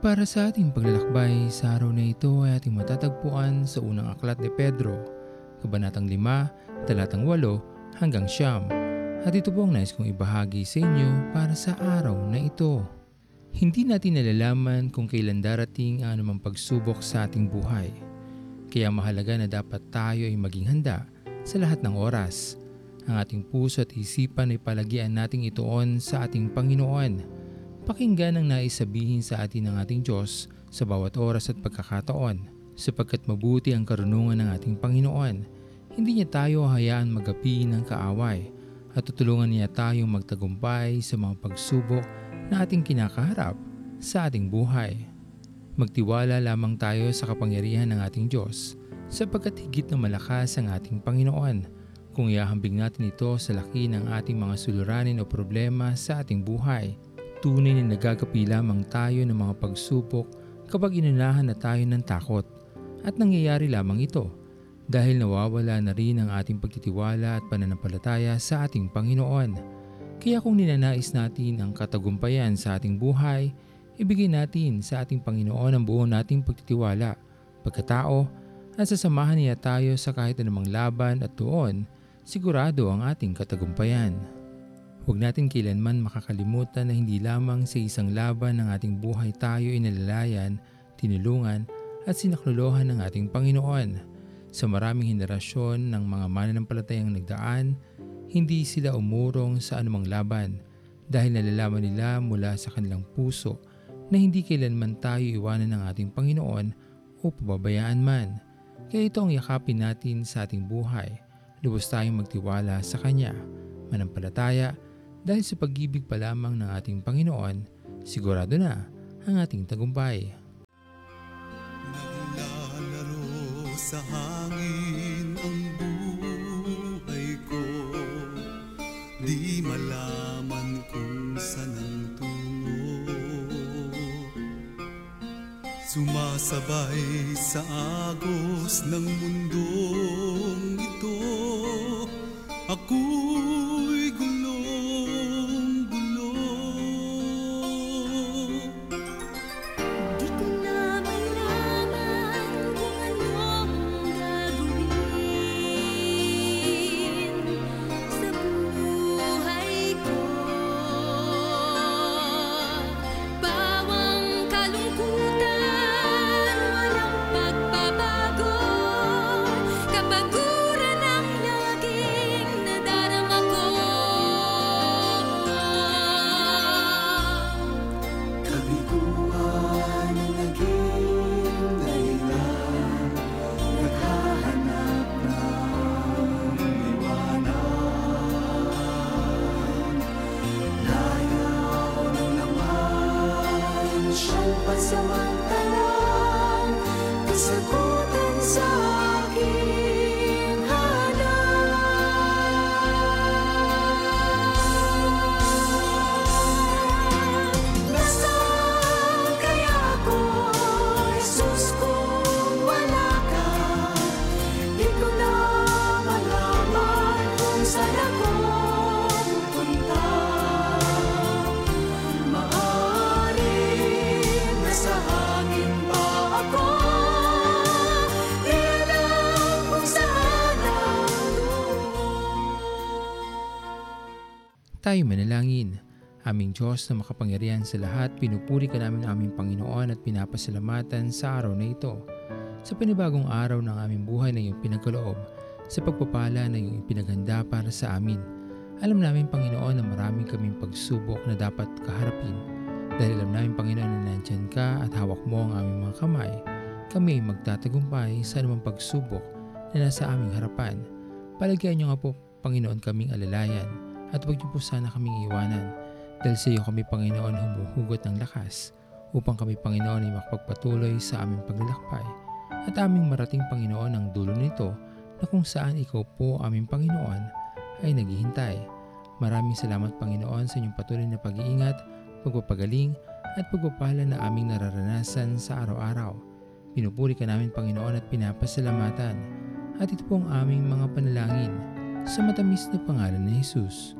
Para sa ating paglalakbay sa araw na ito ay ating matatagpuan sa unang aklat ni Pedro, Kabanatang 5, talatang 8 hanggang siyam. At ito po ang nais kong ibahagi sa inyo para sa araw na ito. Hindi natin nalalaman kung kailan darating ang anumang pagsubok sa ating buhay. Kaya mahalaga na dapat tayo ay maging handa sa lahat ng oras. Ang ating puso at isipan ay palagian nating itoon sa ating Panginoon Pakinggan ang naisabihin sa atin ng ating Diyos sa bawat oras at pagkakataon sapagkat mabuti ang karunungan ng ating Panginoon. Hindi niya tayo hayaan magapi ng kaaway at tutulungan niya tayong magtagumpay sa mga pagsubok na ating kinakaharap sa ating buhay. Magtiwala lamang tayo sa kapangyarihan ng ating Diyos sapagkat higit na malakas ang ating Panginoon kung iahambing natin ito sa laki ng ating mga suliranin o problema sa ating buhay Tunay na nagagapi lamang tayo ng mga pagsubok kapag inunahan na tayo ng takot at nangyayari lamang ito dahil nawawala na rin ang ating pagtitiwala at pananampalataya sa ating Panginoon. Kaya kung ninanais natin ang katagumpayan sa ating buhay, ibigay natin sa ating Panginoon ang buo nating pagtitiwala, pagkatao at sasamahan niya tayo sa kahit anumang laban at doon, sigurado ang ating katagumpayan. Huwag natin kailanman makakalimutan na hindi lamang sa isang laban ng ating buhay tayo inalalayan, tinulungan at sinaklolohan ng ating Panginoon. Sa maraming henerasyon ng mga mananampalatayang nagdaan, hindi sila umurong sa anumang laban dahil nalalaman nila mula sa kanilang puso na hindi kailanman tayo iwanan ng ating Panginoon o pababayaan man. Kaya ito ang yakapin natin sa ating buhay. Lubos tayong magtiwala sa Kanya, manampalataya dahil sa pag-ibig pa lamang ng ating Panginoon, sigurado na ang ating tagumpay. Naglalaro sa hangin ang buhay ko. Di malaman kung saan ang tungo. Sumasabay sa agos ng mundong ito Tayo manalangin. Aming Diyos na makapangyarihan sa lahat, pinupuri ka namin aming Panginoon at pinapasalamatan sa araw na ito. Sa panibagong araw ng aming buhay na iyong pinagkaloob, sa pagpapala na iyong ipinaghanda para sa amin. Alam namin Panginoon na maraming kaming pagsubok na dapat kaharapin. Dahil alam namin Panginoon na nandyan ka at hawak mo ang aming mga kamay, kami ay magtatagumpay sa anumang pagsubok na nasa aming harapan. Palagyan niyo nga po Panginoon kaming alalayan at huwag niyo po sana kaming iwanan dahil sa iyo kami Panginoon humuhugot ng lakas upang kami Panginoon ay makapagpatuloy sa aming paglalakbay at aming marating Panginoon ang dulo nito na kung saan ikaw po aming Panginoon ay naghihintay. Maraming salamat Panginoon sa inyong patuloy na pag-iingat, pagpapagaling at pagpapala na aming nararanasan sa araw-araw. Pinupuri ka namin Panginoon at pinapasalamatan at ito po ang aming mga panalangin sa matamis na pangalan ni Jesus.